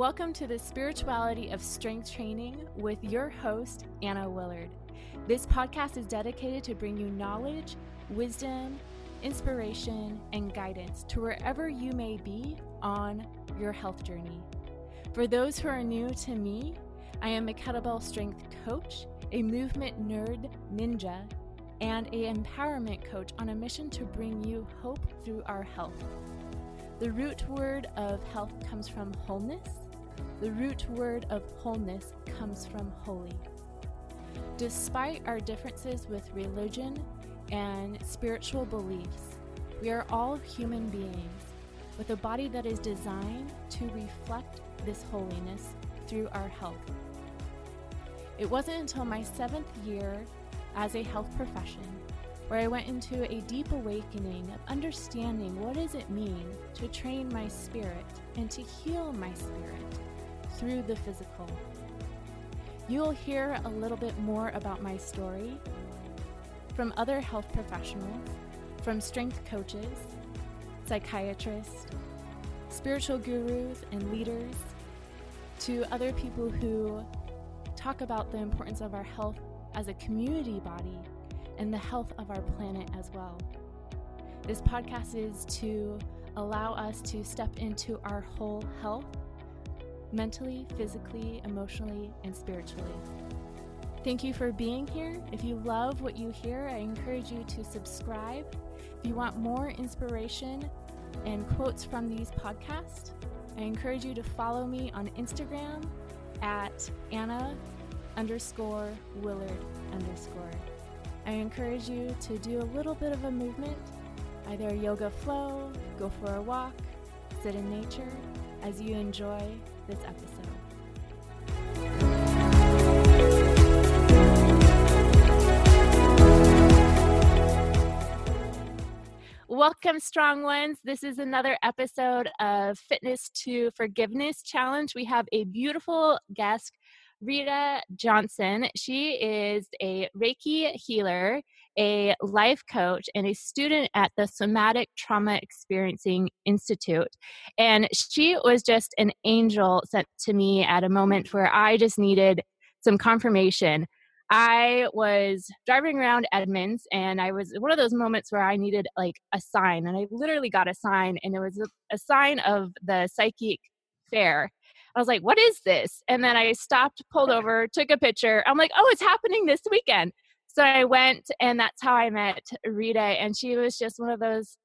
Welcome to the Spirituality of Strength Training with your host, Anna Willard. This podcast is dedicated to bring you knowledge, wisdom, inspiration, and guidance to wherever you may be on your health journey. For those who are new to me, I am a kettlebell strength coach, a movement nerd ninja, and a empowerment coach on a mission to bring you hope through our health. The root word of health comes from wholeness. The root word of wholeness comes from holy. Despite our differences with religion and spiritual beliefs, we are all human beings with a body that is designed to reflect this holiness through our health. It wasn't until my seventh year as a health profession where I went into a deep awakening of understanding what does it mean to train my spirit and to heal my spirit through the physical. You'll hear a little bit more about my story from other health professionals, from strength coaches, psychiatrists, spiritual gurus, and leaders, to other people who talk about the importance of our health as a community body and the health of our planet as well. This podcast is to allow us to step into our whole health mentally, physically, emotionally, and spiritually. Thank you for being here. If you love what you hear, I encourage you to subscribe. If you want more inspiration and quotes from these podcasts, I encourage you to follow me on Instagram at Anna underscore Willard underscore. I encourage you to do a little bit of a movement, either yoga flow, go for a walk, sit in nature as you enjoy this episode. Welcome, strong ones. This is another episode of Fitness to Forgiveness Challenge. We have a beautiful guest Rita Johnson. She is a Reiki healer, a life coach, and a student at the Somatic Trauma Experiencing Institute. And she was just an angel sent to me at a moment where I just needed some confirmation. I was driving around Edmonds and I was one of those moments where I needed like a sign and I literally got a sign and it was a, a sign of the psychic fair I was like, what is this? And then I stopped, pulled over, took a picture. I'm like, oh, it's happening this weekend. So I went, and that's how I met Rita. And she was just one of those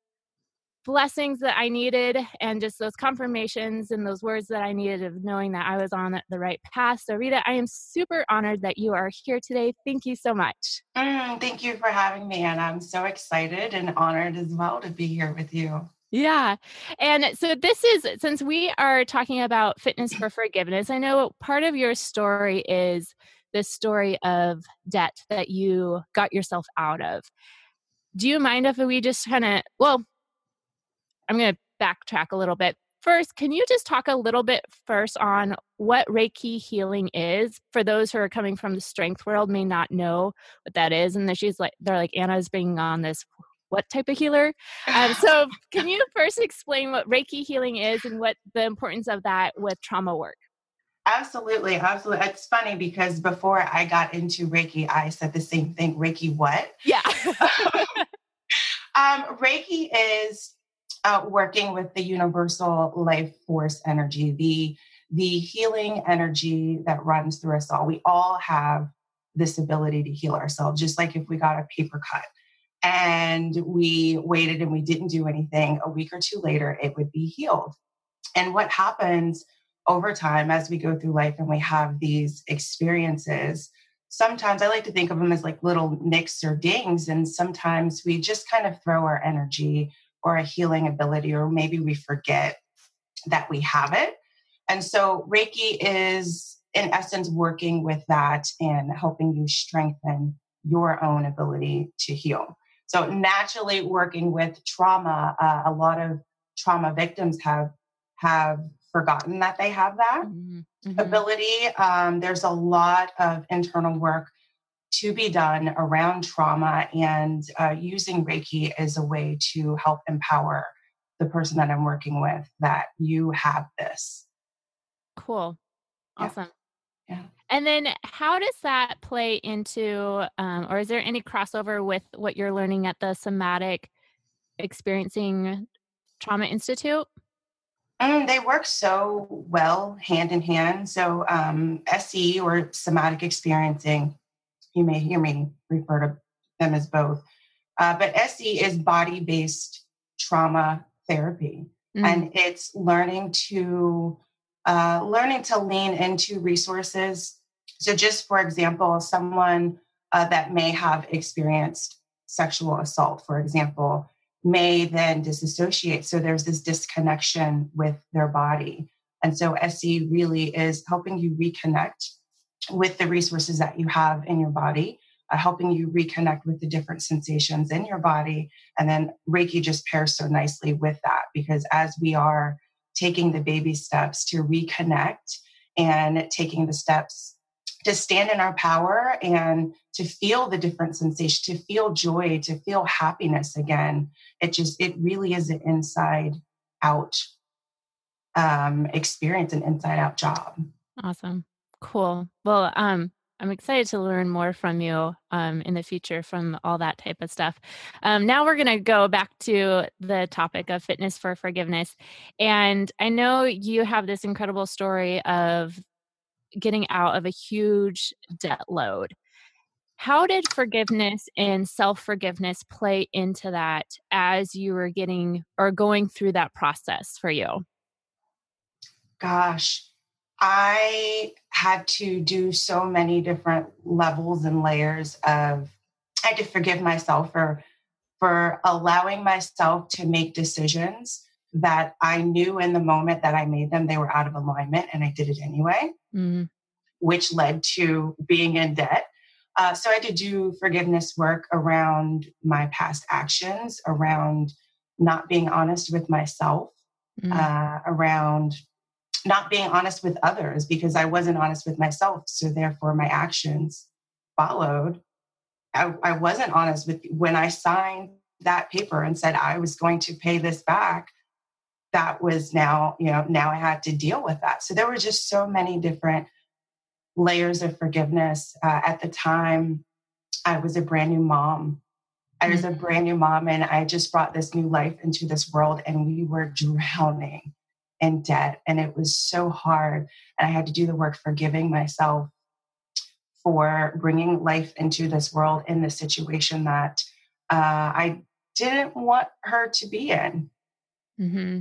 blessings that I needed, and just those confirmations and those words that I needed of knowing that I was on the right path. So, Rita, I am super honored that you are here today. Thank you so much. Mm, thank you for having me. And I'm so excited and honored as well to be here with you. Yeah. And so this is since we are talking about fitness for forgiveness, I know part of your story is the story of debt that you got yourself out of. Do you mind if we just kind of, well, I'm going to backtrack a little bit. First, can you just talk a little bit first on what Reiki healing is for those who are coming from the strength world may not know what that is, and then she's like, they're like Anna's being on this what type of healer. Um, so, can you first explain what Reiki healing is and what the importance of that with trauma work? Absolutely, absolutely. It's funny because before I got into Reiki, I said the same thing. Reiki, what? Yeah. um, Reiki is uh, working with the universal life force energy, the the healing energy that runs through us all. We all have this ability to heal ourselves, just like if we got a paper cut and we waited and we didn't do anything, a week or two later, it would be healed. And what happens over time as we go through life and we have these experiences, sometimes I like to think of them as like little nicks or dings. And sometimes we just kind of throw our energy or a healing ability, or maybe we forget that we have it. And so Reiki is, in essence, working with that and helping you strengthen your own ability to heal. So naturally, working with trauma, uh, a lot of trauma victims have have forgotten that they have that mm-hmm. mm-hmm. ability. Um, there's a lot of internal work to be done around trauma, and uh, using Reiki is a way to help empower the person that I'm working with that you have this. Cool. Awesome. Yeah. And then how does that play into, um, or is there any crossover with what you're learning at the Somatic Experiencing Trauma Institute? Um, they work so well hand in hand. So, um, SE or somatic experiencing, you may hear me refer to them as both. Uh, but SE is body based trauma therapy, mm-hmm. and it's learning to uh, learning to lean into resources. So, just for example, someone uh, that may have experienced sexual assault, for example, may then disassociate. So there's this disconnection with their body. And so SE really is helping you reconnect with the resources that you have in your body, uh, helping you reconnect with the different sensations in your body. And then Reiki just pairs so nicely with that because as we are taking the baby steps to reconnect and taking the steps to stand in our power and to feel the different sensation, to feel joy, to feel happiness again. It just, it really is an inside out um, experience, an inside out job. Awesome. Cool. Well, um, I'm excited to learn more from you um, in the future from all that type of stuff. Um, now we're going to go back to the topic of fitness for forgiveness. And I know you have this incredible story of getting out of a huge debt load. How did forgiveness and self forgiveness play into that as you were getting or going through that process for you? Gosh, I had to do so many different levels and layers of I had to forgive myself for for allowing myself to make decisions that I knew in the moment that I made them, they were out of alignment and I did it anyway, mm-hmm. which led to being in debt. Uh, so I had to do forgiveness work around my past actions, around not being honest with myself, mm-hmm. uh, around not being honest with others because I wasn't honest with myself. So therefore, my actions followed. I, I wasn't honest with when I signed that paper and said I was going to pay this back that was now, you know, now I had to deal with that. So there were just so many different layers of forgiveness. Uh, at the time, I was a brand new mom. I was a mm-hmm. brand new mom, and I just brought this new life into this world, and we were drowning in debt. And it was so hard. And I had to do the work forgiving myself for bringing life into this world in the situation that uh, I didn't want her to be in. Mm-hmm.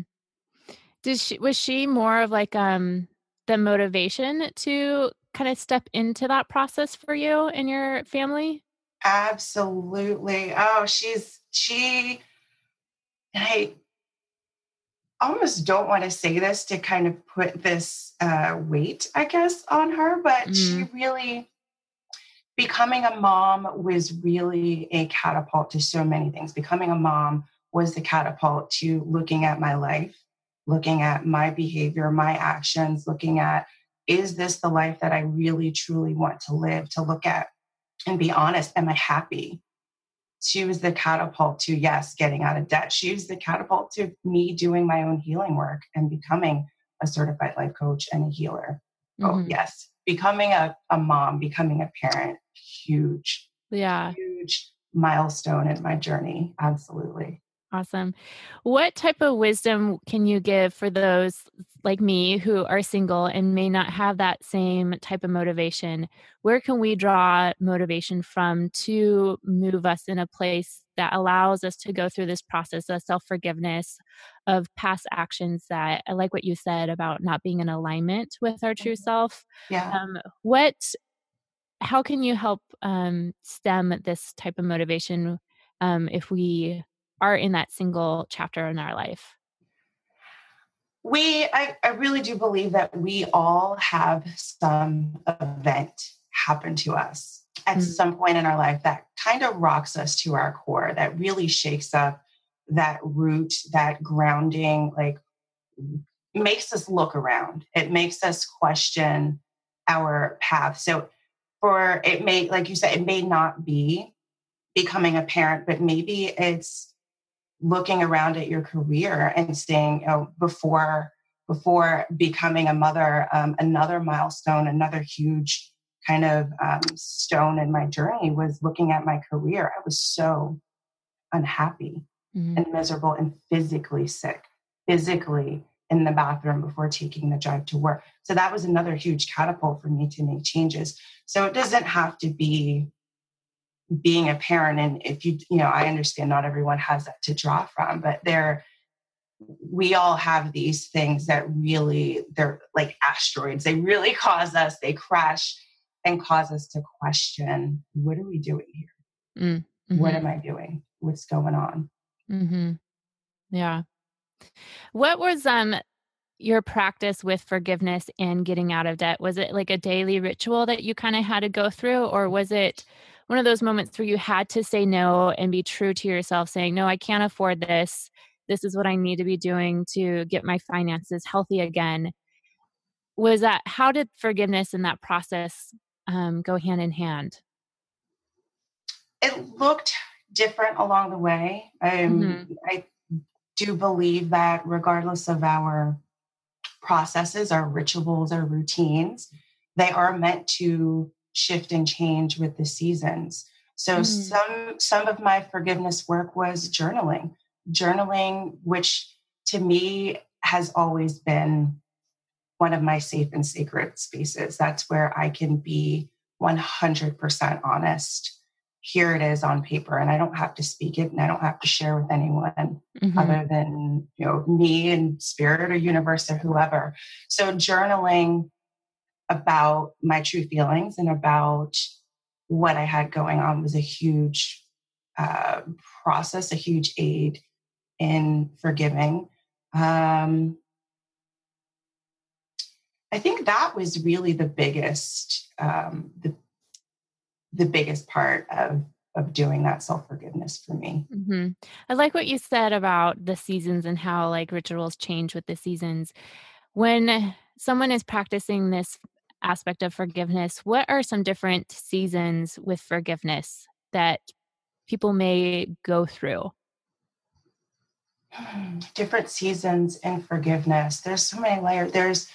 Did she was she more of like um the motivation to kind of step into that process for you and your family? Absolutely. Oh, she's she I almost don't want to say this to kind of put this uh, weight, I guess, on her, but mm. she really becoming a mom was really a catapult to so many things. Becoming a mom was the catapult to looking at my life looking at my behavior, my actions, looking at is this the life that I really truly want to live? To look at and be honest, am I happy? She was the catapult to, yes, getting out of debt. She was the catapult to me doing my own healing work and becoming a certified life coach and a healer. Oh, mm-hmm. Oh, yes. Becoming a, a mom, becoming a parent, huge, yeah, huge milestone in my journey. Absolutely. Awesome. What type of wisdom can you give for those like me who are single and may not have that same type of motivation? Where can we draw motivation from to move us in a place that allows us to go through this process of self forgiveness, of past actions that I like what you said about not being in alignment with our true mm-hmm. self? Yeah. Um, what, how can you help um, stem this type of motivation um, if we are in that single chapter in our life? We, I, I really do believe that we all have some event happen to us at mm-hmm. some point in our life that kind of rocks us to our core, that really shakes up that root, that grounding, like makes us look around. It makes us question our path. So, for it may, like you said, it may not be becoming a parent, but maybe it's looking around at your career and saying, oh, before before becoming a mother, um, another milestone, another huge kind of um, stone in my journey was looking at my career. I was so unhappy mm-hmm. and miserable and physically sick, physically in the bathroom before taking the drive to work. So that was another huge catapult for me to make changes. So it doesn't have to be being a parent. And if you, you know, I understand not everyone has that to draw from, but there, we all have these things that really, they're like asteroids. They really cause us, they crash and cause us to question what are we doing here? Mm-hmm. What am I doing? What's going on? Mm-hmm. Yeah. What was um your practice with forgiveness and getting out of debt? Was it like a daily ritual that you kind of had to go through, or was it one of those moments where you had to say no and be true to yourself, saying, No, I can't afford this. This is what I need to be doing to get my finances healthy again? Was that how did forgiveness and that process um, go hand in hand? It looked different along the way. Um, mm-hmm. I do believe that regardless of our processes, our rituals, our routines, they are meant to shift and change with the seasons. So mm. some some of my forgiveness work was journaling. Journaling, which to me has always been one of my safe and sacred spaces. That's where I can be 100% honest here it is on paper and i don't have to speak it and i don't have to share with anyone mm-hmm. other than you know me and spirit or universe or whoever so journaling about my true feelings and about what i had going on was a huge uh, process a huge aid in forgiving um, i think that was really the biggest um, the the biggest part of of doing that self forgiveness for me. Mm-hmm. I like what you said about the seasons and how like rituals change with the seasons. When someone is practicing this aspect of forgiveness, what are some different seasons with forgiveness that people may go through? Different seasons in forgiveness. There's so many layers. There's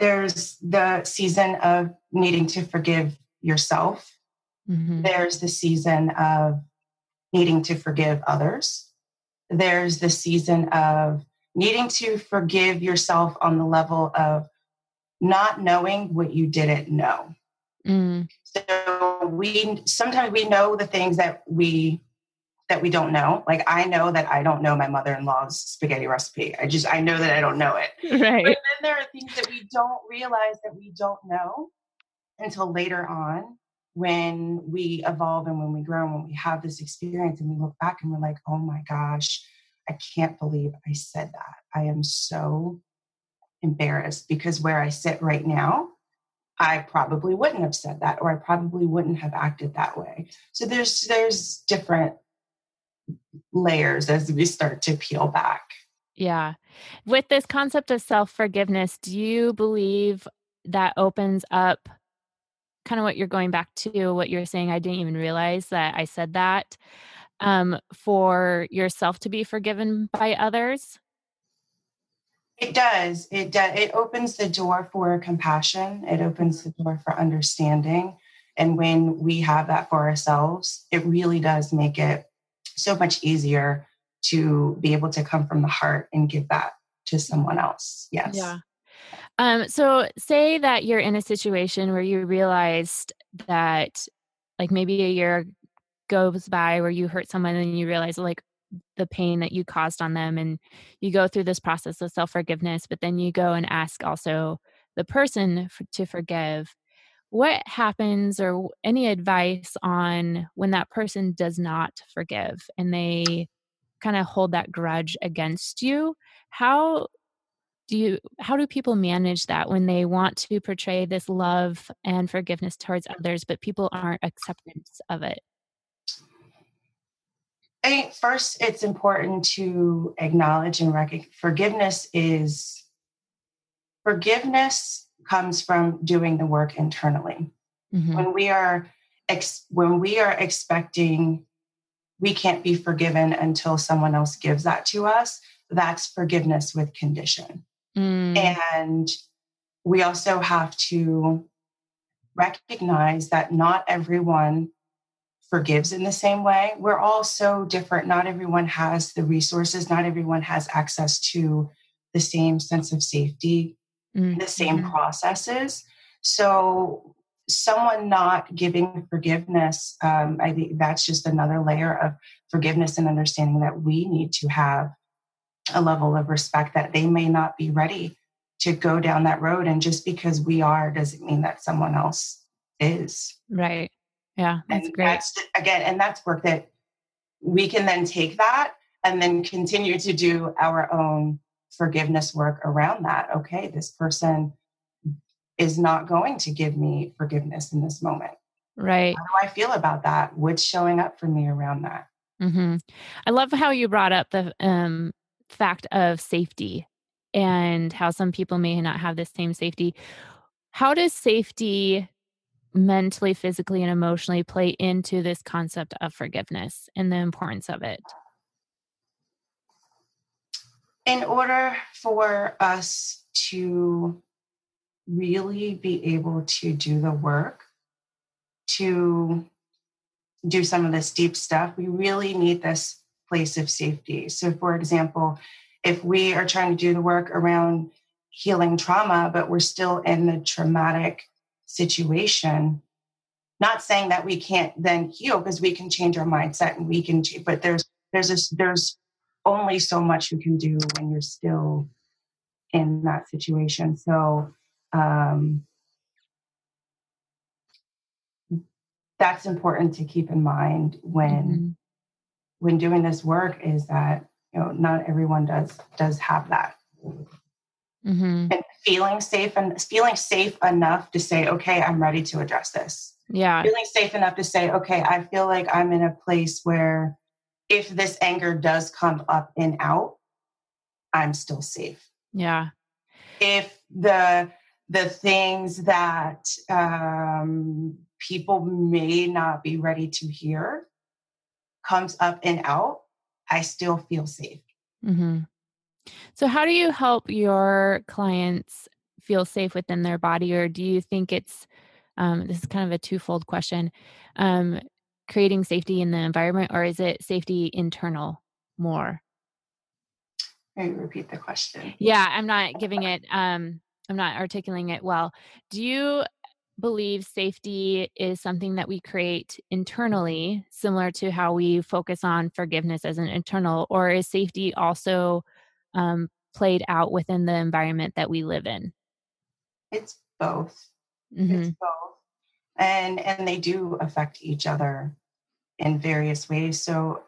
there's the season of needing to forgive yourself Mm-hmm. There's the season of needing to forgive others. There's the season of needing to forgive yourself on the level of not knowing what you didn't know. Mm. So we sometimes we know the things that we that we don't know. Like I know that I don't know my mother-in-law's spaghetti recipe. I just I know that I don't know it. Right. But then there are things that we don't realize that we don't know until later on when we evolve and when we grow and when we have this experience and we look back and we're like, oh my gosh, I can't believe I said that. I am so embarrassed because where I sit right now, I probably wouldn't have said that or I probably wouldn't have acted that way. So there's there's different layers as we start to peel back. Yeah. With this concept of self-forgiveness, do you believe that opens up kind of what you're going back to what you're saying i didn't even realize that i said that um, for yourself to be forgiven by others it does. It does it opens the door for compassion. It opens the door for understanding. And when we have that for ourselves it really does make it so much easier to be able to come from the heart and give that to someone else. Yes. Yeah. Um, so say that you're in a situation where you realized that like maybe a year goes by where you hurt someone and you realize like the pain that you caused on them and you go through this process of self-forgiveness but then you go and ask also the person to forgive. What happens or any advice on when that person does not forgive and they kind of hold that grudge against you? How do you how do people manage that when they want to portray this love and forgiveness towards others but people aren't acceptance of it I think first it's important to acknowledge and recognize forgiveness is forgiveness comes from doing the work internally. Mm-hmm. When we are ex, when we are expecting we can't be forgiven until someone else gives that to us, that's forgiveness with condition. Mm. And we also have to recognize that not everyone forgives in the same way. We're all so different. Not everyone has the resources, not everyone has access to the same sense of safety, mm-hmm. the same mm-hmm. processes. So, someone not giving forgiveness, um, I think that's just another layer of forgiveness and understanding that we need to have a level of respect that they may not be ready to go down that road. And just because we are doesn't mean that someone else is. Right. Yeah, that's and great. That's, again, and that's work that we can then take that and then continue to do our own forgiveness work around that. Okay, this person is not going to give me forgiveness in this moment. Right. How do I feel about that? What's showing up for me around that? Mm-hmm. I love how you brought up the um, fact of safety and how some people may not have the same safety. How does safety mentally, physically, and emotionally play into this concept of forgiveness and the importance of it? In order for us to really be able to do the work, to do some of this deep stuff, we really need this place of safety. So, for example, if we are trying to do the work around healing trauma, but we're still in the traumatic situation. Not saying that we can't then heal because we can change our mindset and we can change, but there's there's this there's only so much you can do when you're still in that situation. So um that's important to keep in mind when mm-hmm. when doing this work is that you know not everyone does does have that mm-hmm. and feeling safe and feeling safe enough to say, okay, I'm ready to address this. Yeah. Feeling safe enough to say, okay, I feel like I'm in a place where if this anger does come up and out, I'm still safe. Yeah. If the the things that um, people may not be ready to hear comes up and out, I still feel safe. Mm-hmm. So, how do you help your clients feel safe within their body, or do you think it's um, this is kind of a twofold question um, creating safety in the environment, or is it safety internal more? You repeat the question? Yeah, I'm not giving it, um, I'm not articulating it well. Do you believe safety is something that we create internally, similar to how we focus on forgiveness as an internal, or is safety also um, played out within the environment that we live in? It's both. Mm-hmm. It's both. And and they do affect each other in various ways. So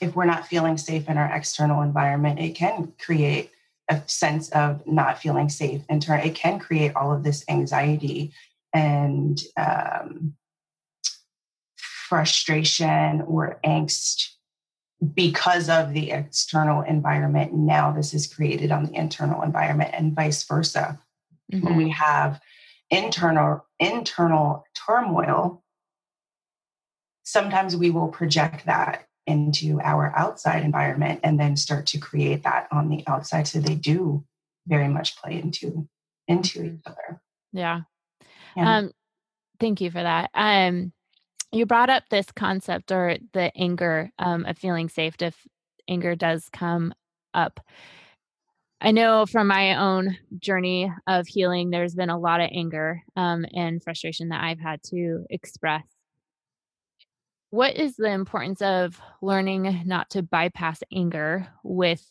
if we're not feeling safe in our external environment, it can create a sense of not feeling safe in turn. It can create all of this anxiety and um, frustration or angst because of the external environment. Now this is created on the internal environment and vice versa. Mm-hmm. When we mm-hmm. have internal internal turmoil, sometimes we will project that into our outside environment and then start to create that on the outside. So they do very much play into into each other. Yeah. yeah. Um thank you for that. Um you brought up this concept or the anger um, of feeling safe if anger does come up. I know from my own journey of healing, there's been a lot of anger um, and frustration that I've had to express. What is the importance of learning not to bypass anger with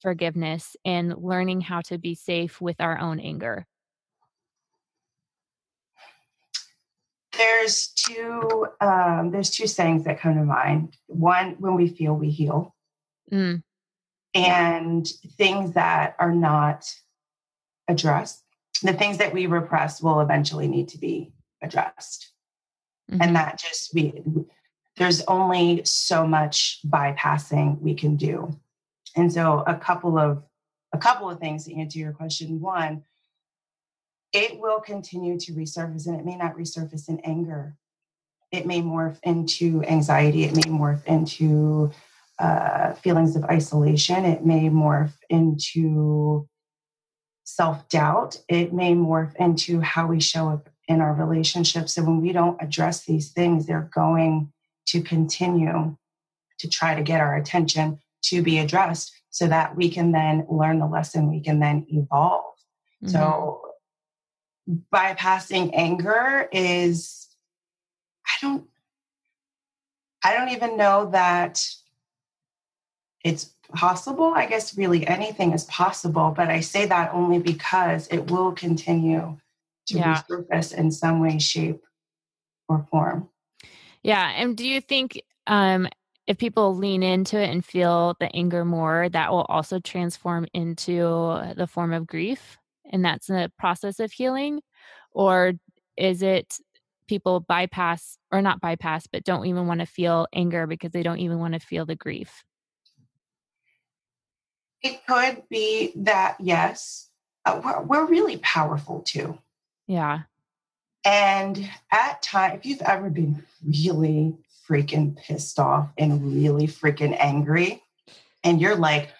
forgiveness and learning how to be safe with our own anger? There's two um, there's two sayings that come to mind. One, when we feel, we heal, mm. and things that are not addressed, the things that we repress will eventually need to be addressed, mm-hmm. and that just we there's only so much bypassing we can do, and so a couple of a couple of things to answer your question. One, it will continue to resurface and it may not resurface in anger. It may morph into anxiety. It may morph into uh, feelings of isolation. It may morph into self doubt, it may morph into how we show up in our relationships. And when we don't address these things, they're going to continue to try to get our attention to be addressed so that we can then learn the lesson, we can then evolve. Mm-hmm. So bypassing anger is I don't I don't even know that it's possible. I guess really anything is possible, but I say that only because it will continue to yeah. resurface in some way, shape, or form. Yeah. And do you think um, if people lean into it and feel the anger more, that will also transform into the form of grief? And that's a process of healing? Or is it people bypass or not bypass, but don't even want to feel anger because they don't even want to feel the grief? It could be that, yes, uh, we're, we're really powerful too. Yeah. And at time, if you've ever been really freaking pissed off and really freaking angry, and you're like,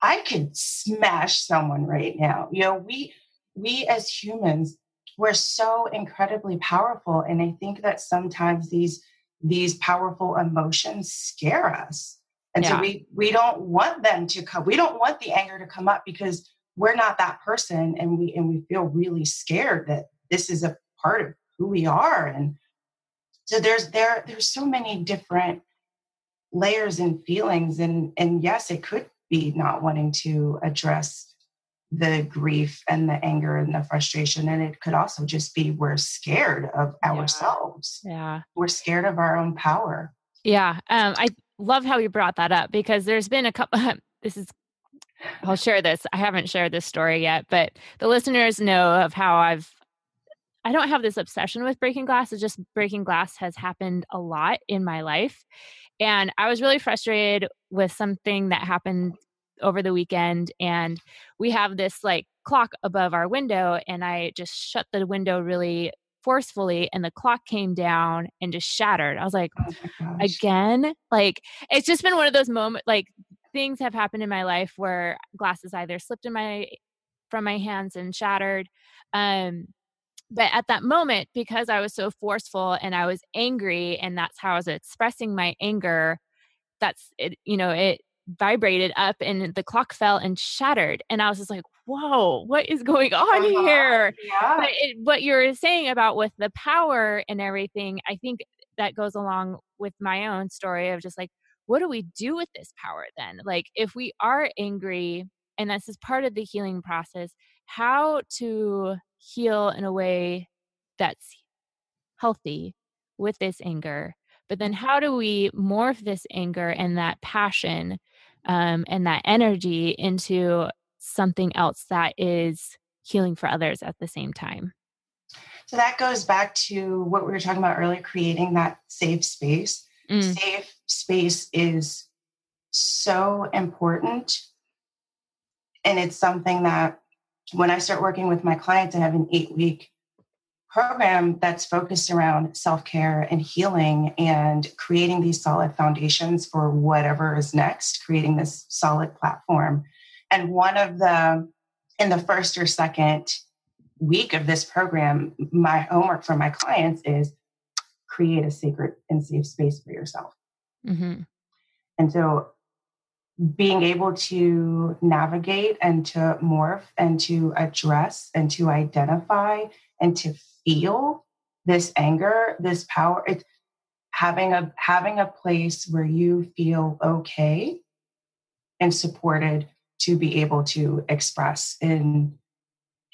I could smash someone right now. You know, we we as humans, we're so incredibly powerful. And I think that sometimes these these powerful emotions scare us. And yeah. so we we don't want them to come. We don't want the anger to come up because we're not that person and we and we feel really scared that this is a part of who we are. And so there's there there's so many different layers and feelings and and yes, it could be not wanting to address the grief and the anger and the frustration. And it could also just be we're scared of ourselves. Yeah. We're scared of our own power. Yeah. Um, I love how you brought that up because there's been a couple, this is, I'll share this. I haven't shared this story yet, but the listeners know of how I've, I don't have this obsession with breaking glass. It's just breaking glass has happened a lot in my life. And I was really frustrated with something that happened over the weekend and we have this like clock above our window and I just shut the window really forcefully and the clock came down and just shattered. I was like, oh again? Like it's just been one of those moments like things have happened in my life where glasses either slipped in my from my hands and shattered. Um but at that moment because I was so forceful and I was angry and that's how I was expressing my anger that's it you know it vibrated up and the clock fell and shattered and i was just like whoa what is going on uh-huh. here yeah. but it, what you're saying about with the power and everything i think that goes along with my own story of just like what do we do with this power then like if we are angry and this is part of the healing process how to heal in a way that's healthy with this anger but then how do we morph this anger and that passion um, and that energy into something else that is healing for others at the same time. So that goes back to what we were talking about earlier creating that safe space. Mm. Safe space is so important. And it's something that when I start working with my clients, I have an eight week program that's focused around self care and healing and creating these solid foundations for whatever is next, creating this solid platform. And one of the, in the first or second week of this program, my homework for my clients is create a sacred and safe space for yourself. Mm-hmm. And so being able to navigate and to morph and to address and to identify and to feel this anger, this power. It's having a having a place where you feel okay and supported to be able to express and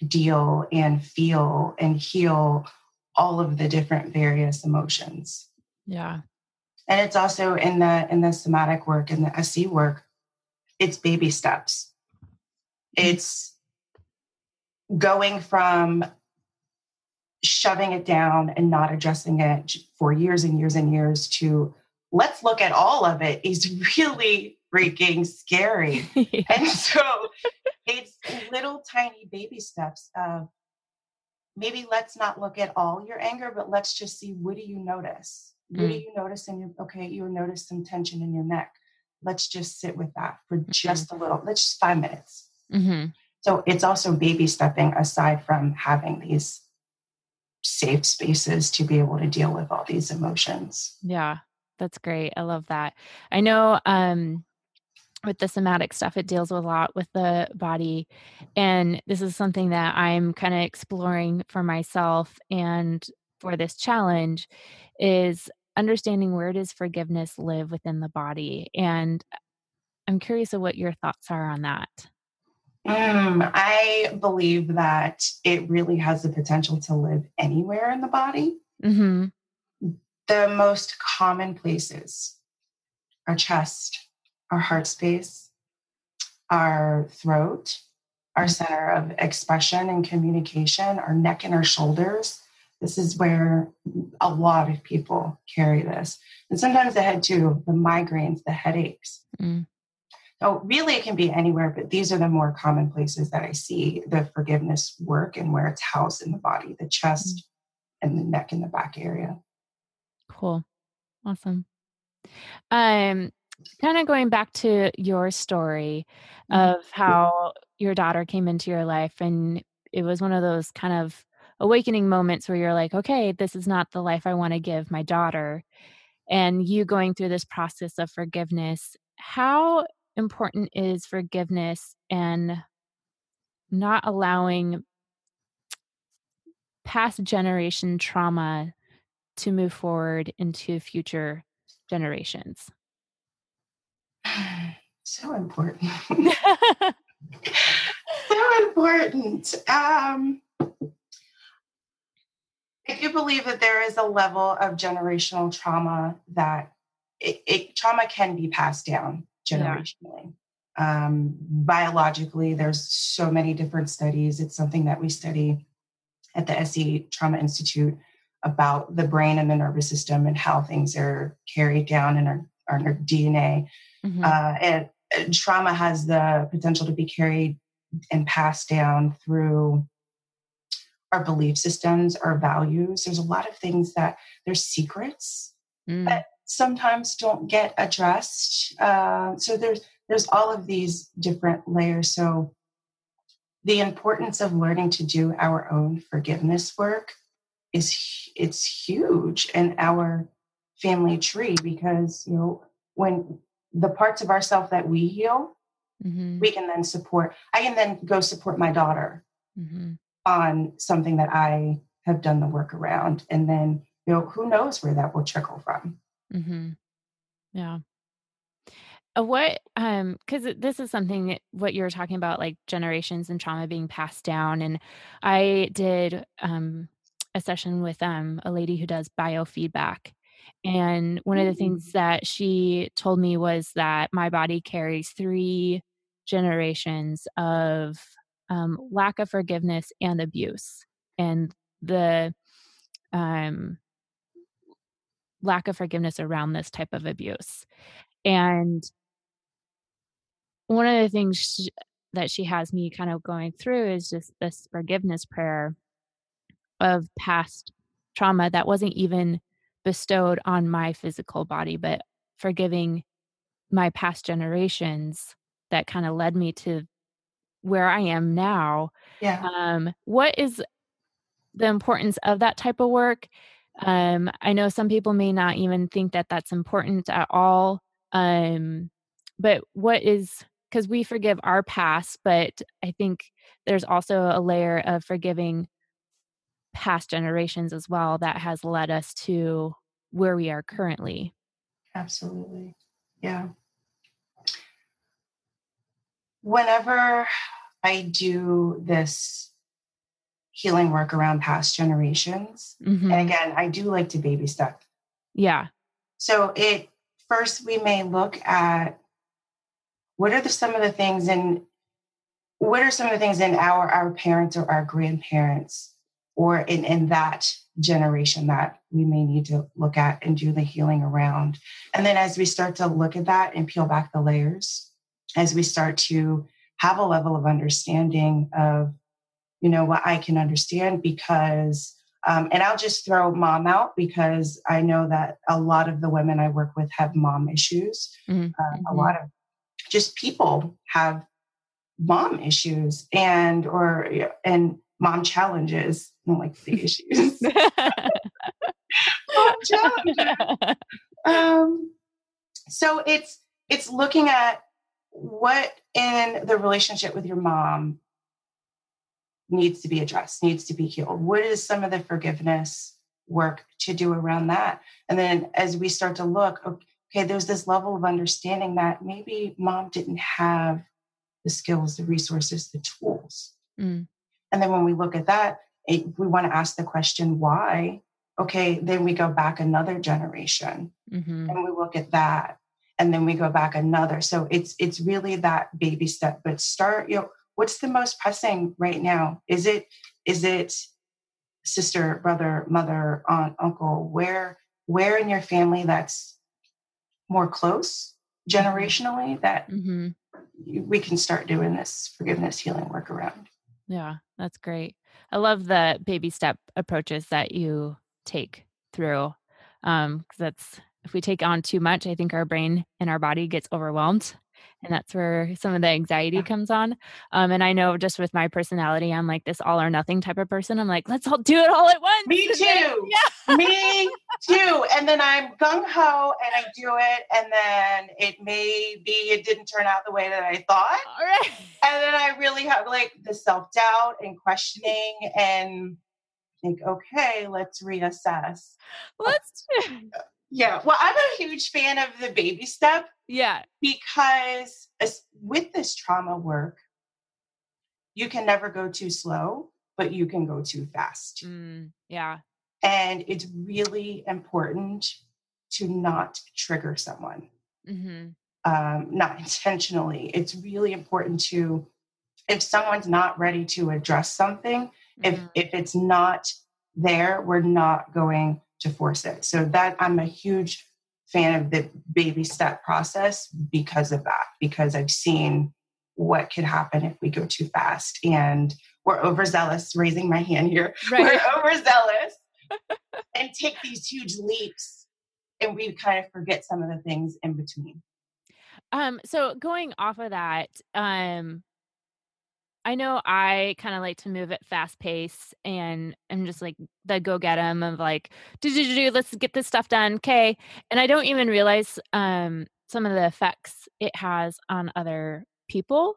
deal and feel and heal all of the different various emotions. Yeah. And it's also in the in the somatic work and the SE work, it's baby steps. Mm-hmm. It's going from shoving it down and not addressing it for years and years and years to let's look at all of it is really freaking scary. and so it's little tiny baby steps of maybe let's not look at all your anger, but let's just see what do you notice? What mm. do you notice in your okay, you notice some tension in your neck. Let's just sit with that for mm-hmm. just a little, let's just five minutes. Mm-hmm. So it's also baby stepping aside from having these safe spaces to be able to deal with all these emotions. Yeah, that's great. I love that. I know um with the somatic stuff, it deals a lot with the body. And this is something that I'm kind of exploring for myself and for this challenge is understanding where does forgiveness live within the body. And I'm curious of what your thoughts are on that. Mm, I believe that it really has the potential to live anywhere in the body. Mm-hmm. The most common places our chest, our heart space, our throat, our mm-hmm. center of expression and communication, our neck and our shoulders. This is where a lot of people carry this. And sometimes the head too, the migraines, the headaches. Mm. So really it can be anywhere, but these are the more common places that I see the forgiveness work and where it's housed in the body, the chest mm. and the neck and the back area. Cool. Awesome. Um kind of going back to your story mm-hmm. of how your daughter came into your life and it was one of those kind of awakening moments where you're like, okay, this is not the life I want to give my daughter. And you going through this process of forgiveness, how important is forgiveness and not allowing past generation trauma to move forward into future generations? So important. so important. Um, I do believe that there is a level of generational trauma that it, it trauma can be passed down generationally. Yeah. Um, biologically, there's so many different studies. It's something that we study at the SE Trauma Institute about the brain and the nervous system and how things are carried down in our, our DNA. Mm-hmm. Uh, and, and trauma has the potential to be carried and passed down through our belief systems, our values. There's a lot of things that there's secrets mm. that sometimes don't get addressed. Uh, so there's there's all of these different layers. So the importance of learning to do our own forgiveness work is it's huge in our family tree because you know when the parts of ourself that we heal mm-hmm. we can then support i can then go support my daughter mm-hmm. on something that i have done the work around and then you know who knows where that will trickle from mm-hmm. yeah uh, what um because this is something what you were talking about like generations and trauma being passed down and i did um a session with um a lady who does biofeedback and one of the things mm. that she told me was that my body carries three generations of um, lack of forgiveness and abuse. And the um, lack of forgiveness around this type of abuse. And one of the things she, that she has me kind of going through is just this forgiveness prayer of past trauma that wasn't even bestowed on my physical body, but forgiving my past generations that kind of led me to where I am now. Yeah. Um, what is the importance of that type of work? Um, I know some people may not even think that that's important at all. Um, but what is because we forgive our past, but I think there's also a layer of forgiving past generations as well that has led us to where we are currently. Absolutely. Yeah. Whenever I do this healing work around past generations, mm-hmm. and again, I do like to baby step. Yeah. So it first we may look at what are the, some of the things in what are some of the things in our our parents or our grandparents or in, in that generation that we may need to look at and do the healing around. And then as we start to look at that and peel back the layers, as we start to have a level of understanding of, you know, what I can understand because, um, and I'll just throw mom out because I know that a lot of the women I work with have mom issues. Mm-hmm. Uh, a mm-hmm. lot of just people have mom issues and or and mom challenges not like the issues mom challenges um so it's it's looking at what in the relationship with your mom needs to be addressed needs to be healed. What is some of the forgiveness work to do around that? And then as we start to look okay there's this level of understanding that maybe mom didn't have the skills the resources the tools. Mm. and then when we look at that it, we want to ask the question why? Okay then we go back another generation mm-hmm. and we look at that and then we go back another. So it's it's really that baby step. But start you know what's the most pressing right now is it is it sister brother mother aunt uncle where where in your family that's more close mm-hmm. generationally that mm-hmm. we can start doing this forgiveness healing work around yeah that's great i love the baby step approaches that you take through um that's if we take on too much, I think our brain and our body gets overwhelmed. And that's where some of the anxiety comes on. Um, and I know just with my personality, I'm like this all or nothing type of person. I'm like, let's all do it all at once. Me too. Yeah. Me too. And then I'm gung ho and I do it. And then it may be it didn't turn out the way that I thought. All right. And then I really have like the self doubt and questioning and think, okay, let's reassess. Let's. Yeah. Well, I'm a huge fan of the baby step. Yeah. Because with this trauma work, you can never go too slow, but you can go too fast. Mm, yeah. And it's really important to not trigger someone, mm-hmm. um, not intentionally. It's really important to, if someone's not ready to address something, mm-hmm. if if it's not there, we're not going to force it. So that I'm a huge fan of the baby step process because of that, because I've seen what could happen if we go too fast and we're overzealous, raising my hand here. Right. We're overzealous and take these huge leaps and we kind of forget some of the things in between. Um, so going off of that, um, I know I kind of like to move at fast pace and I'm just like the go get 'em of like, do, do, do, let's get this stuff done. Okay. And I don't even realize um, some of the effects it has on other people.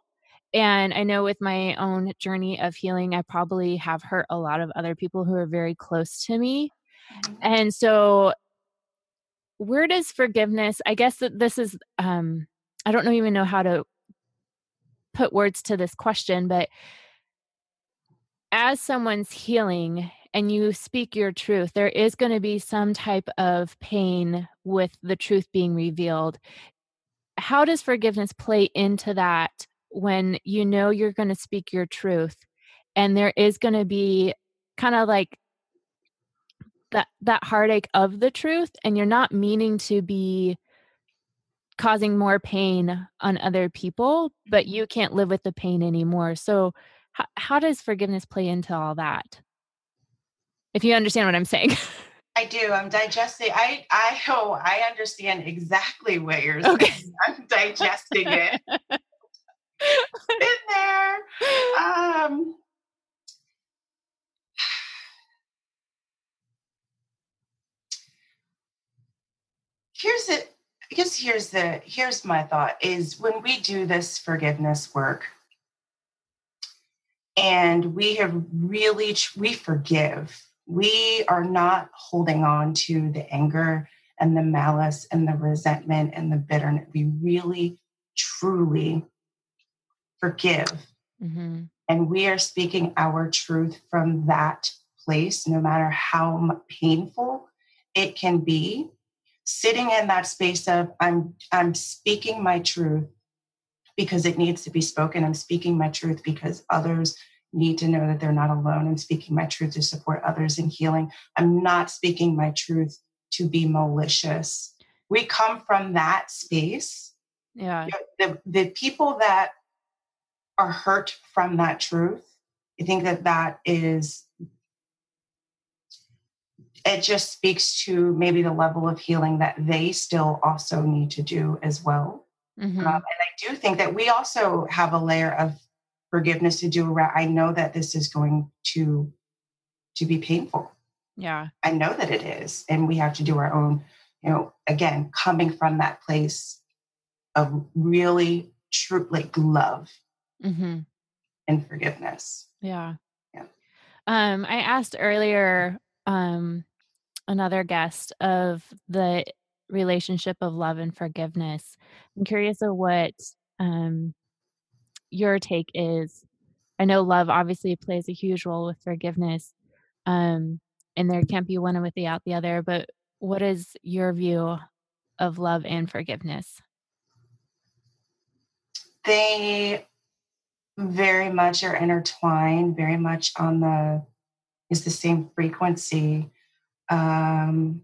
And I know with my own journey of healing, I probably have hurt a lot of other people who are very close to me. Mm-hmm. And so, where does forgiveness, I guess that this is, um, I don't know, even know how to put words to this question, but as someone's healing and you speak your truth, there is going to be some type of pain with the truth being revealed. How does forgiveness play into that when you know you're going to speak your truth and there is going to be kind of like that that heartache of the truth and you're not meaning to be causing more pain on other people, but mm-hmm. you can't live with the pain anymore. So, how, how does forgiveness play into all that? If you understand what I'm saying. I do. I'm digesting. I I oh I understand exactly what you're saying. Okay. I'm digesting it. In there. Um here's it I guess here's the here's my thought is when we do this forgiveness work and we have really we forgive we are not holding on to the anger and the malice and the resentment and the bitterness. We really truly forgive. Mm-hmm. and we are speaking our truth from that place no matter how painful it can be sitting in that space of i'm i'm speaking my truth because it needs to be spoken. I'm speaking my truth because others need to know that they're not alone. I'm speaking my truth to support others in healing. I'm not speaking my truth to be malicious. We come from that space. Yeah. The, the people that are hurt from that truth i think that that is it just speaks to maybe the level of healing that they still also need to do as well. Mm-hmm. Um, and I do think that we also have a layer of forgiveness to do around i know that this is going to to be painful yeah i know that it is and we have to do our own you know again coming from that place of really true like love mm-hmm. and forgiveness yeah yeah um i asked earlier um another guest of the relationship of love and forgiveness. I'm curious of what um your take is. I know love obviously plays a huge role with forgiveness um and there can't be one without the other but what is your view of love and forgiveness? They very much are intertwined very much on the is the same frequency um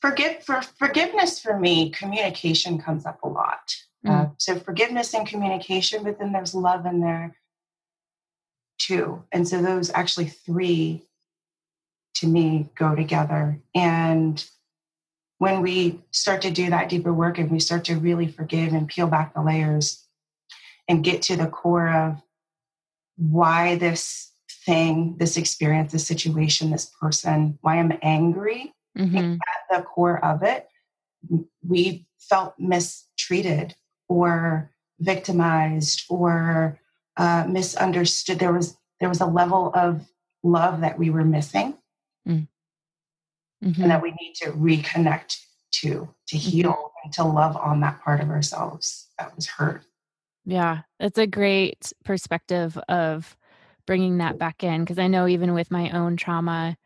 forgive for forgiveness for me communication comes up a lot. Mm. uh, so forgiveness and communication but then there's love in there too. And so those actually three to me go together. And when we start to do that deeper work and we start to really forgive and peel back the layers and get to the core of why this thing, this experience, this situation, this person, why I'm angry mm-hmm. at the core of it, we felt mistreated or victimized or uh, misunderstood. There was there was a level of love that we were missing mm mm-hmm. and that we need to reconnect to to mm-hmm. heal mm-hmm. and to love on that part of ourselves that was hurt yeah that's a great perspective of bringing that back in because i know even with my own trauma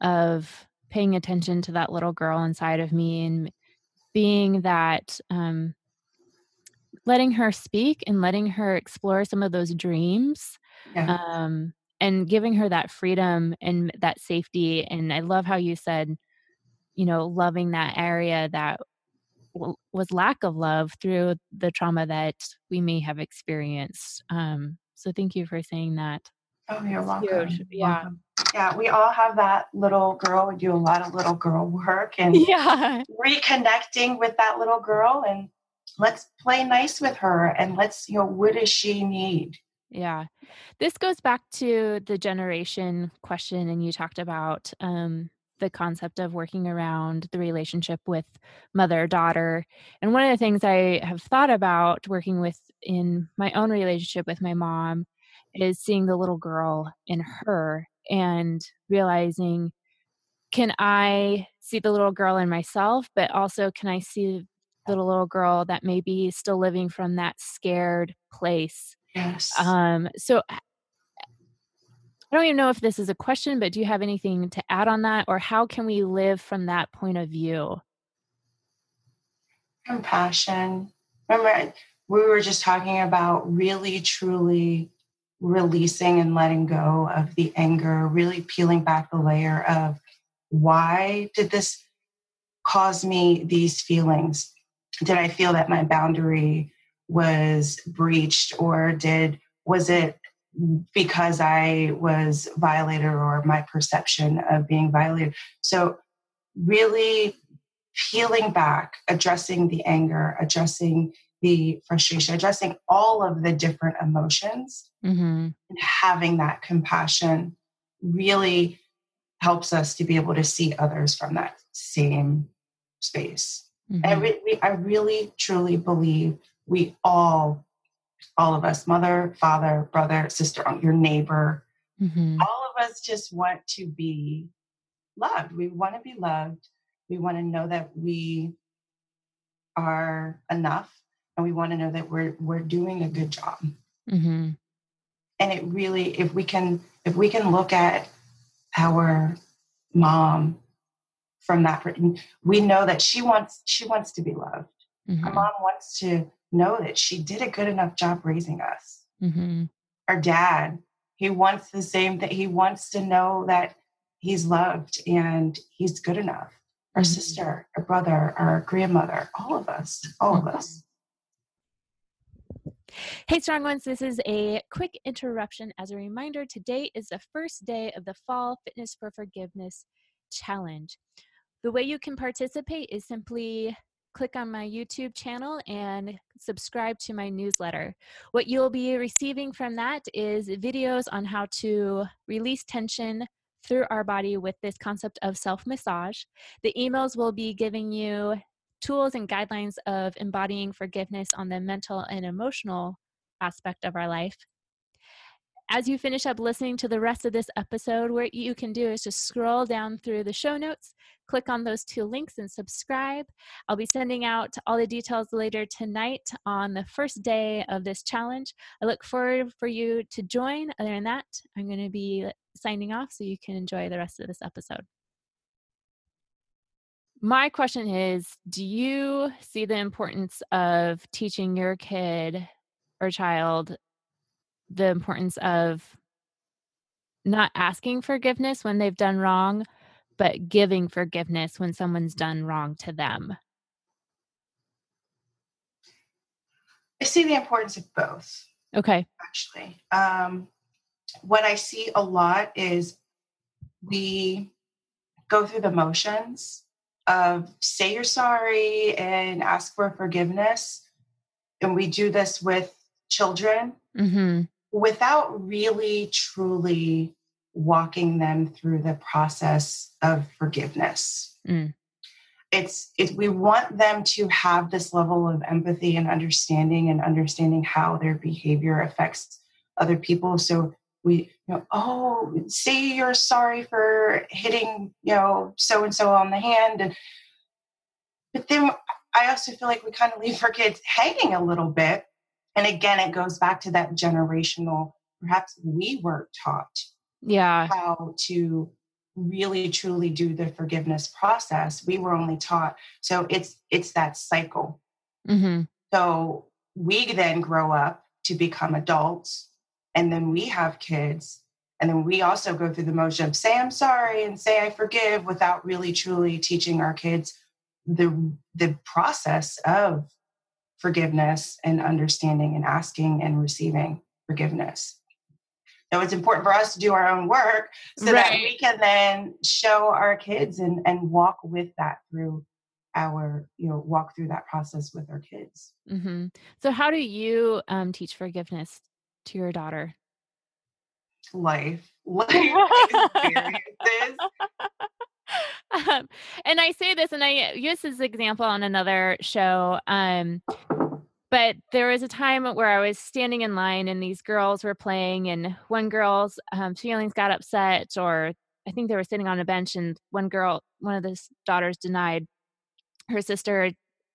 of paying attention to that little girl inside of me and being that um, letting her speak and letting her explore some of those dreams yeah. um, and giving her that freedom and that safety and i love how you said you know loving that area that w- was lack of love through the trauma that we may have experienced um so thank you for saying that oh you're welcome Huge. yeah welcome. yeah we all have that little girl we do a lot of little girl work and yeah reconnecting with that little girl and let's play nice with her and let's you know what does she need yeah. This goes back to the generation question, and you talked about um, the concept of working around the relationship with mother daughter. And one of the things I have thought about working with in my own relationship with my mom is seeing the little girl in her and realizing can I see the little girl in myself, but also can I see the little girl that may be still living from that scared place Yes. Um, so I don't even know if this is a question, but do you have anything to add on that? Or how can we live from that point of view? Compassion. Remember, we were just talking about really, truly releasing and letting go of the anger, really peeling back the layer of why did this cause me these feelings? Did I feel that my boundary was breached or did was it because I was violated or my perception of being violated. So, really peeling back, addressing the anger, addressing the frustration, addressing all of the different emotions, mm-hmm. and having that compassion really helps us to be able to see others from that same space. Mm-hmm. I, re- I really, truly believe we all, all of us, mother, father, brother, sister, your neighbor, mm-hmm. all of us just want to be loved. We want to be loved. We want to know that we are enough and we want to know that we're we're doing a good job. Mm-hmm. And it really, if we can, if we can look at our mom from that, we know that she wants she wants to be loved. Mm-hmm. Our mom wants to know that she did a good enough job raising us. Mm-hmm. Our dad, he wants the same thing. He wants to know that he's loved and he's good enough. Our mm-hmm. sister, our brother, our grandmother, all of us, all of us. Hey, strong ones, this is a quick interruption. As a reminder, today is the first day of the Fall Fitness for Forgiveness Challenge. The way you can participate is simply click on my YouTube channel and subscribe to my newsletter. What you'll be receiving from that is videos on how to release tension through our body with this concept of self massage. The emails will be giving you tools and guidelines of embodying forgiveness on the mental and emotional aspect of our life as you finish up listening to the rest of this episode, what you can do is just scroll down through the show notes, click on those two links, and subscribe. I'll be sending out all the details later tonight on the first day of this challenge. I look forward for you to join. Other than that, I'm going to be signing off so you can enjoy the rest of this episode. My question is Do you see the importance of teaching your kid or child the importance of not asking forgiveness when they've done wrong, but giving forgiveness when someone's done wrong to them? I see the importance of both. Okay. Actually, um, what I see a lot is we go through the motions of say you're sorry and ask for forgiveness. And we do this with children. Mm-hmm without really truly walking them through the process of forgiveness. Mm. It's it, we want them to have this level of empathy and understanding and understanding how their behavior affects other people. So we, you know, oh, say you're sorry for hitting, you know, so and so on the hand, and but then I also feel like we kind of leave our kids hanging a little bit. And again, it goes back to that generational, perhaps we weren't taught yeah. how to really truly do the forgiveness process. We were only taught so it's it's that cycle. Mm-hmm. so we then grow up to become adults and then we have kids and then we also go through the motion of say i'm sorry and say i forgive without really truly teaching our kids the the process of forgiveness and understanding and asking and receiving forgiveness. So it's important for us to do our own work so right. that we can then show our kids and, and walk with that through our, you know, walk through that process with our kids. Mm-hmm. So, how do you um, teach forgiveness to your daughter? Life, life experiences. Um, and I say this, and I use this example on another show. Um, but there was a time where I was standing in line, and these girls were playing, and one girl's um, feelings got upset, or I think they were sitting on a bench, and one girl, one of the daughters, denied her sister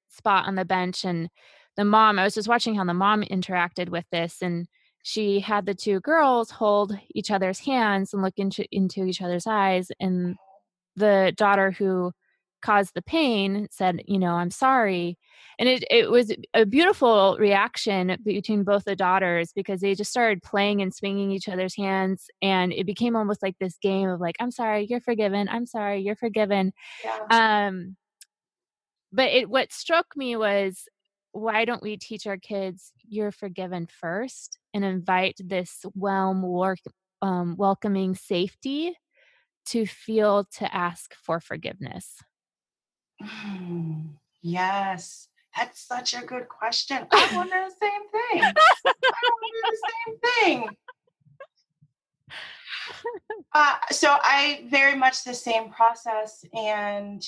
spot on the bench, and the mom. I was just watching how the mom interacted with this, and she had the two girls hold each other's hands and look into into each other's eyes and the daughter who caused the pain said, you know, I'm sorry. And it, it was a beautiful reaction between both the daughters because they just started playing and swinging each other's hands. And it became almost like this game of like, I'm sorry, you're forgiven. I'm sorry, you're forgiven. Yeah. Um, but it, what struck me was why don't we teach our kids you're forgiven first and invite this whelm work, um, welcoming safety to feel to ask for forgiveness? Mm, yes, that's such a good question. I wonder the same thing. I wonder the same thing. Uh, so I very much the same process and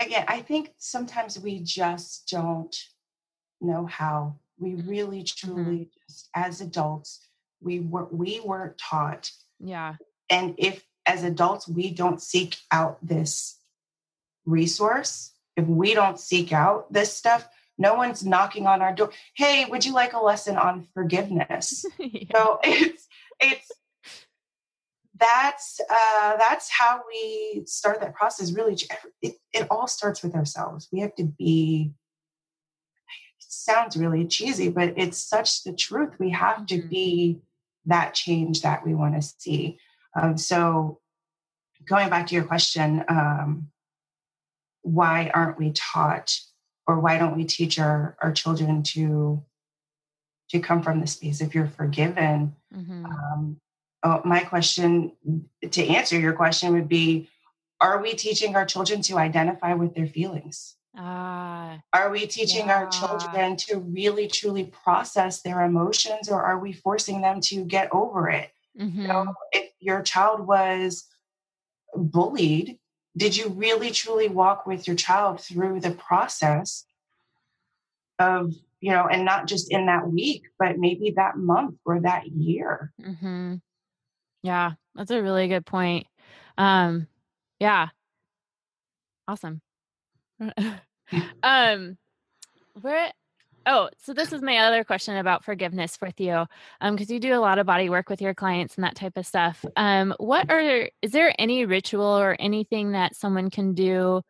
again i think sometimes we just don't know how we really mm-hmm. truly mm-hmm. just as adults we were we weren't taught yeah and if as adults we don't seek out this resource if we don't seek out this stuff no one's knocking on our door hey would you like a lesson on forgiveness yeah. so it's it's that's uh, that's how we start that process really it, it all starts with ourselves we have to be sounds really cheesy but it's such the truth we have to mm-hmm. be that change that we want to see. Um, so, going back to your question, um, why aren't we taught, or why don't we teach our, our children to to come from the space if you're forgiven? Mm-hmm. Um, oh, my question to answer your question would be, are we teaching our children to identify with their feelings? Ah, Are we teaching Yeah. our children to really truly process their emotions or are we forcing them to get over it? mhm. You know, if your child was bullied, did you really truly walk with your child through the process of, you know, and not just in that week, but maybe that month or that year? Mm-hmm. Yeah, that's a really good point. Um, yeah, awesome. um, where? Oh, so this is my other question about forgiveness with you, um, because you do a lot of body work with your clients and that type of stuff. Um, what are? Is there any ritual or anything that someone can do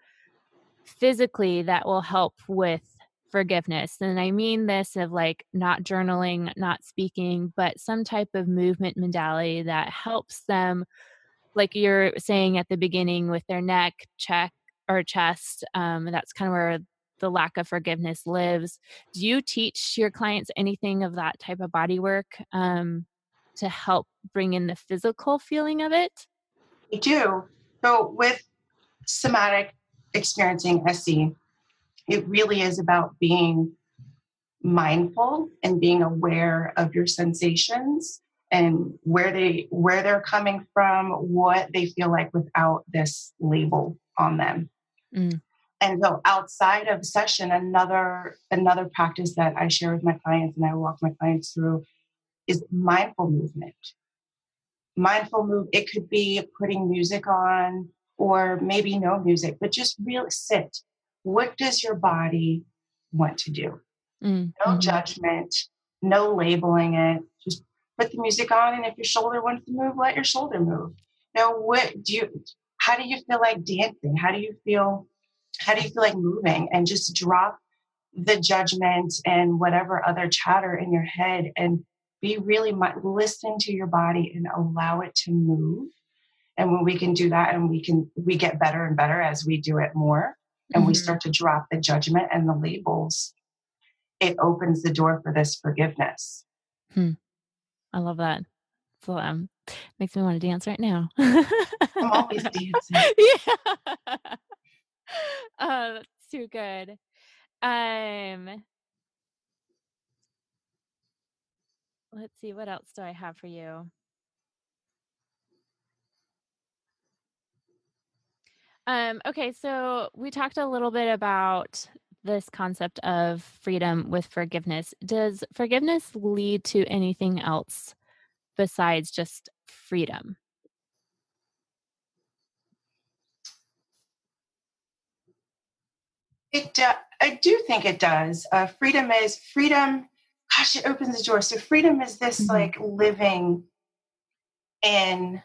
physically that will help with forgiveness? And I mean this of like not journaling, not speaking, but some type of movement modality that helps them, like you're saying at the beginning, with their neck, check, or chest. Um, that's kind of where the lack of forgiveness lives. Do you teach your clients anything of that type of body work um, to help bring in the physical feeling of it? We do. So with somatic experiencing SE, it really is about being mindful and being aware of your sensations and where they where they're coming from, what they feel like without this label on them. Mm. And so outside of session, another another practice that I share with my clients and I walk my clients through is mindful movement. Mindful move, it could be putting music on or maybe no music, but just really sit. What does your body want to do? Mm, No mhm. judgment, no labeling it. Just put the music on, and if your shoulder wants to move, let your shoulder move. Now, what do you? How do you feel like dancing? How do you feel? How do you feel like moving? And just drop the judgment and whatever other chatter in your head, and be really listen to your body and allow it to move. And when we can do that, and we can we get better and better as we do it more, and we Mhm. start to drop the judgment and the labels it opens the door for this forgiveness. hmm. I love that. So um makes me want to dance right now. I'm always dancing. yeah. Oh, that's too good. Um let's see what else do I have for you? Um okay, so we talked a little bit about this concept of freedom with forgiveness. Does forgiveness lead to anything else besides just freedom? It, uh, I do think it does. Uh, freedom is freedom. Gosh, it opens the door. So freedom is this Mhm. like living in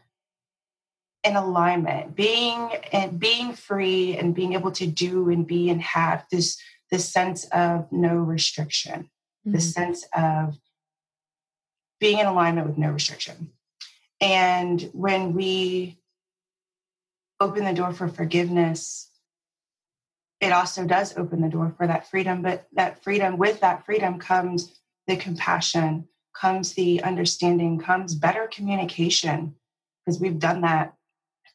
in alignment, being and being free, and being able to do and be and have this this sense of no restriction, the Mhm. sense of being in alignment with no restriction. And when we open the door for forgiveness, it also does open the door for that freedom. But that freedom, with that freedom comes the compassion, comes the understanding, comes better communication, because we've done that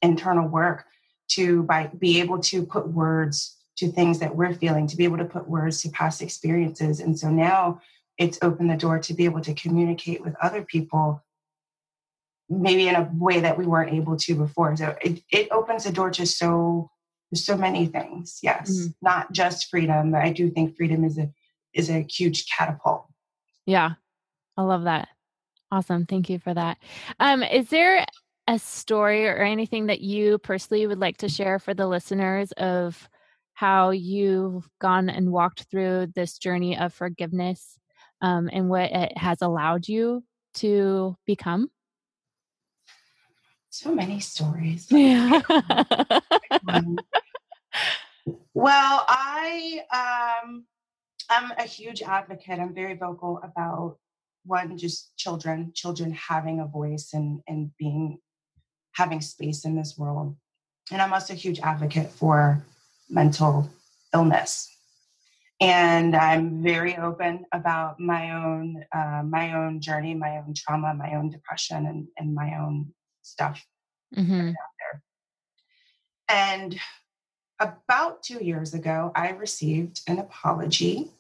internal work to by be able to put words to things that we're feeling, to be able to put words to past experiences. And so now it's opened the door to be able to communicate with other people maybe in a way that we weren't able to before. So it, it opens the door to so so many things. Yes, Mhm. not just freedom. But I do think freedom is a is a huge catapult. Yeah. I love that. Awesome. Thank you for that. Um, is there a story or anything that you personally would like to share for the listeners of how you've gone and walked through this journey of forgiveness um, and what it has allowed you to become? So many stories. Yeah. Well, I um, I'm a huge advocate. I'm very vocal about one, just children, children having a voice and and being having space in this world. And I'm also a huge advocate for mental illness. And I'm very open about my own uh, my own journey, my own trauma, my own depression, and, and my own stuff hmm out there. And about two years ago, I received an apology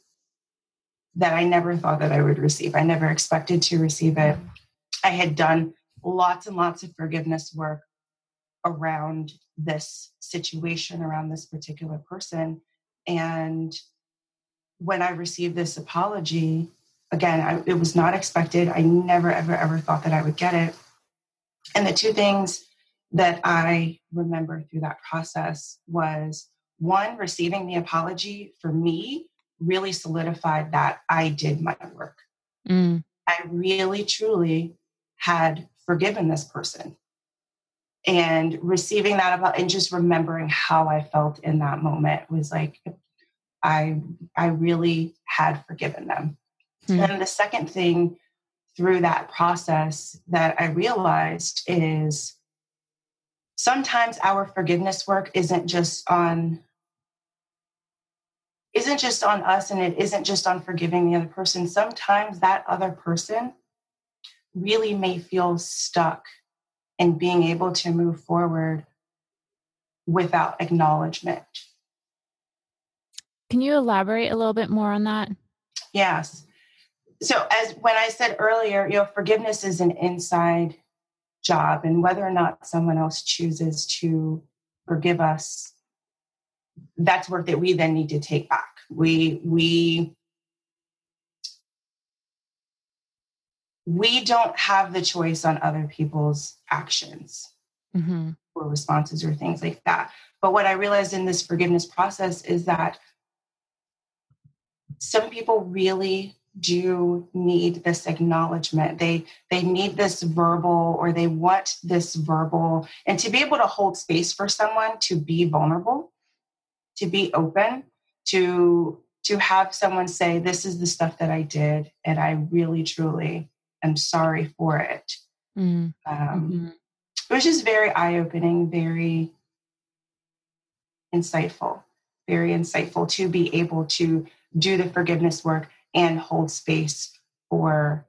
that I never thought that I would receive. I never expected to receive it. I had done lots and lots of forgiveness work around this situation, around this particular person. And when I received this apology, again, I, it was not expected. I never, ever, ever thought that I would get it. And the two things that I remember through that process was one, receiving the apology for me really solidified that I did my work. Mm. I really, truly had forgiven this person. And receiving that about and just remembering how I felt in that moment was like I I really had forgiven them. Mm. And the second thing through that process that I realized is sometimes our forgiveness work isn't just on isn't just on us and it isn't just on forgiving the other person. Sometimes that other person really may feel stuck in being able to move forward without acknowledgement. Can you elaborate a little bit more on that? Yes so as when i said earlier you know forgiveness is an inside job and whether or not someone else chooses to forgive us that's work that we then need to take back we we we don't have the choice on other people's actions mm-hmm. or responses or things like that but what i realized in this forgiveness process is that some people really do need this acknowledgement they they need this verbal or they want this verbal and to be able to hold space for someone to be vulnerable to be open to to have someone say this is the stuff that i did and i really truly am sorry for it mm. um, mm-hmm. it was just very eye-opening very insightful very insightful to be able to do the forgiveness work and hold space for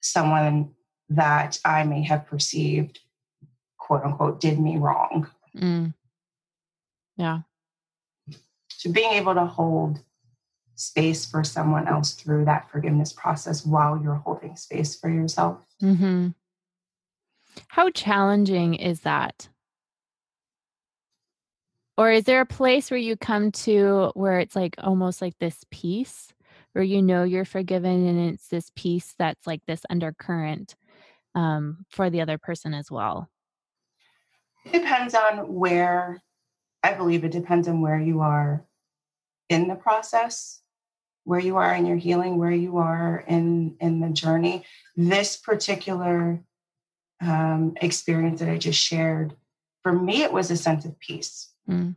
someone that I may have perceived, quote unquote, did me wrong. Mm. Yeah. So being able to hold space for someone else through that forgiveness process while you're holding space for yourself. Mm-hmm. How challenging is that? Or is there a place where you come to where it's like almost like this peace or you know you're forgiven and it's this peace that's like this undercurrent um, for the other person as well. It depends on where i believe it depends on where you are in the process where you are in your healing where you are in in the journey. This particular um, experience that i just shared for me it was a sense of peace. Mm.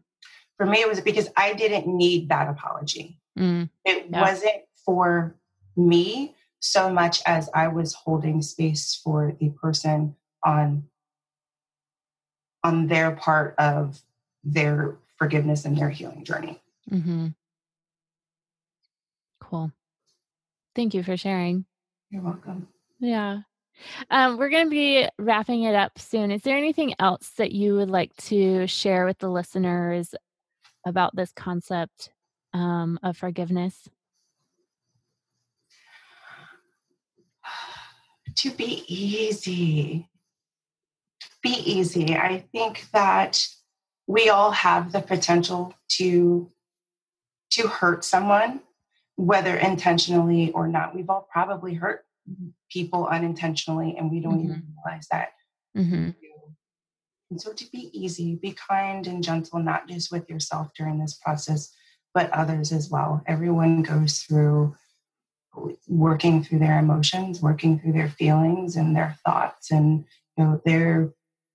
for me it was because i didn't need that apology Mm, it yeah. wasn't for me so much as I was holding space for the person on on their part of their forgiveness and their healing journey. Mm-hmm. Cool. Thank you for sharing. You're welcome. Yeah. Um, we're going to be wrapping it up soon. Is there anything else that you would like to share with the listeners about this concept um, of forgiveness? To be easy. Be easy. I think that we all have the potential to to hurt someone whether intentionally or not we've all probably hurt people unintentionally and we don't mm-hmm. even realize that mm-hmm. and so to be easy be kind and gentle not just with yourself during this process but others as well. Everyone goes through working through their emotions, working through their feelings and their thoughts, and you know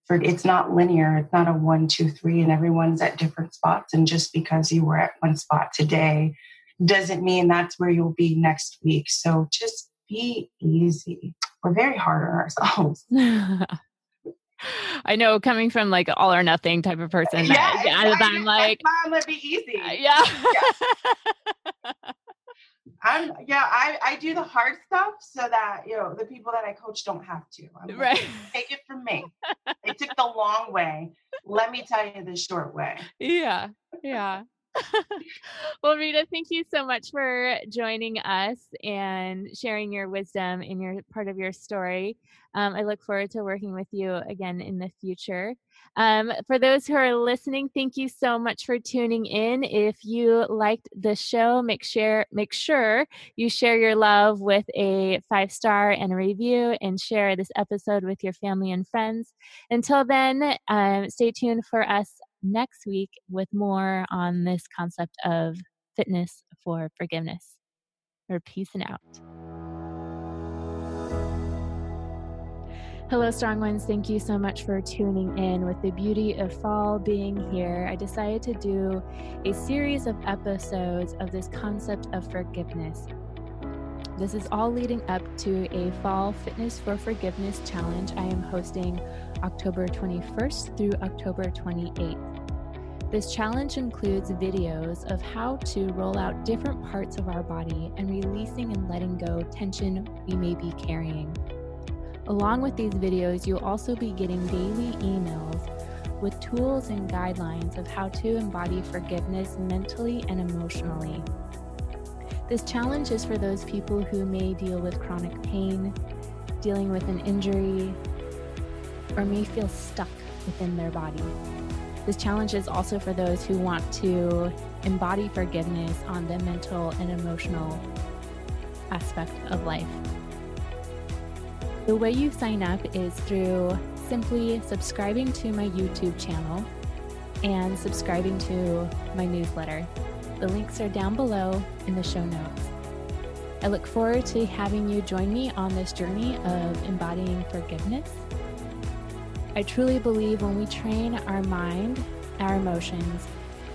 for it's not linear. It's not a one, two, three, and everyone's at different spots. And just because you were at one spot today doesn't mean that's where you'll be next week. So just be easy. We're very hard on ourselves. I know coming from like all or nothing type of person. Yeah, exactly. I'm like, mom, would be easy. Yeah. yeah. I'm yeah, I, I do the hard stuff so that you know the people that I coach don't have to. I'm right. Like, Take it from me. they took the long way. Let me tell you the short way. Yeah. Yeah. Well, Rita, thank you so much for joining us and sharing your wisdom in your part of your story. Um, I look forward to working with you again in the future. Um, for those who are listening, thank you so much for tuning in. If you liked the show, make sure make sure you share your love with a five star and a review, and share this episode with your family and friends. Until then, um, stay tuned for us next week with more on this concept of fitness for forgiveness. Or peace and out. Hello, Strong Ones. Thank you so much for tuning in. With the beauty of fall being here, I decided to do a series of episodes of this concept of forgiveness. This is all leading up to a fall Fitness for Forgiveness challenge I am hosting October 21st through October 28th. This challenge includes videos of how to roll out different parts of our body and releasing and letting go tension we may be carrying. Along with these videos, you'll also be getting daily emails with tools and guidelines of how to embody forgiveness mentally and emotionally. This challenge is for those people who may deal with chronic pain, dealing with an injury, or may feel stuck within their body. This challenge is also for those who want to embody forgiveness on the mental and emotional aspect of life. The way you sign up is through simply subscribing to my YouTube channel and subscribing to my newsletter. The links are down below in the show notes. I look forward to having you join me on this journey of embodying forgiveness. I truly believe when we train our mind, our emotions,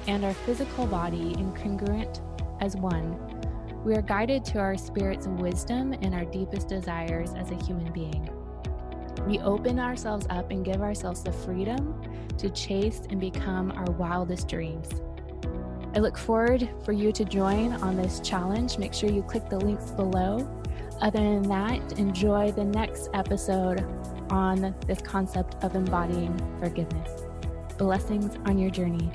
and our physical body in congruent as one, we are guided to our spirit's wisdom and our deepest desires as a human being. We open ourselves up and give ourselves the freedom to chase and become our wildest dreams. I look forward for you to join on this challenge. Make sure you click the links below. Other than that, enjoy the next episode on this concept of embodying forgiveness. Blessings on your journey.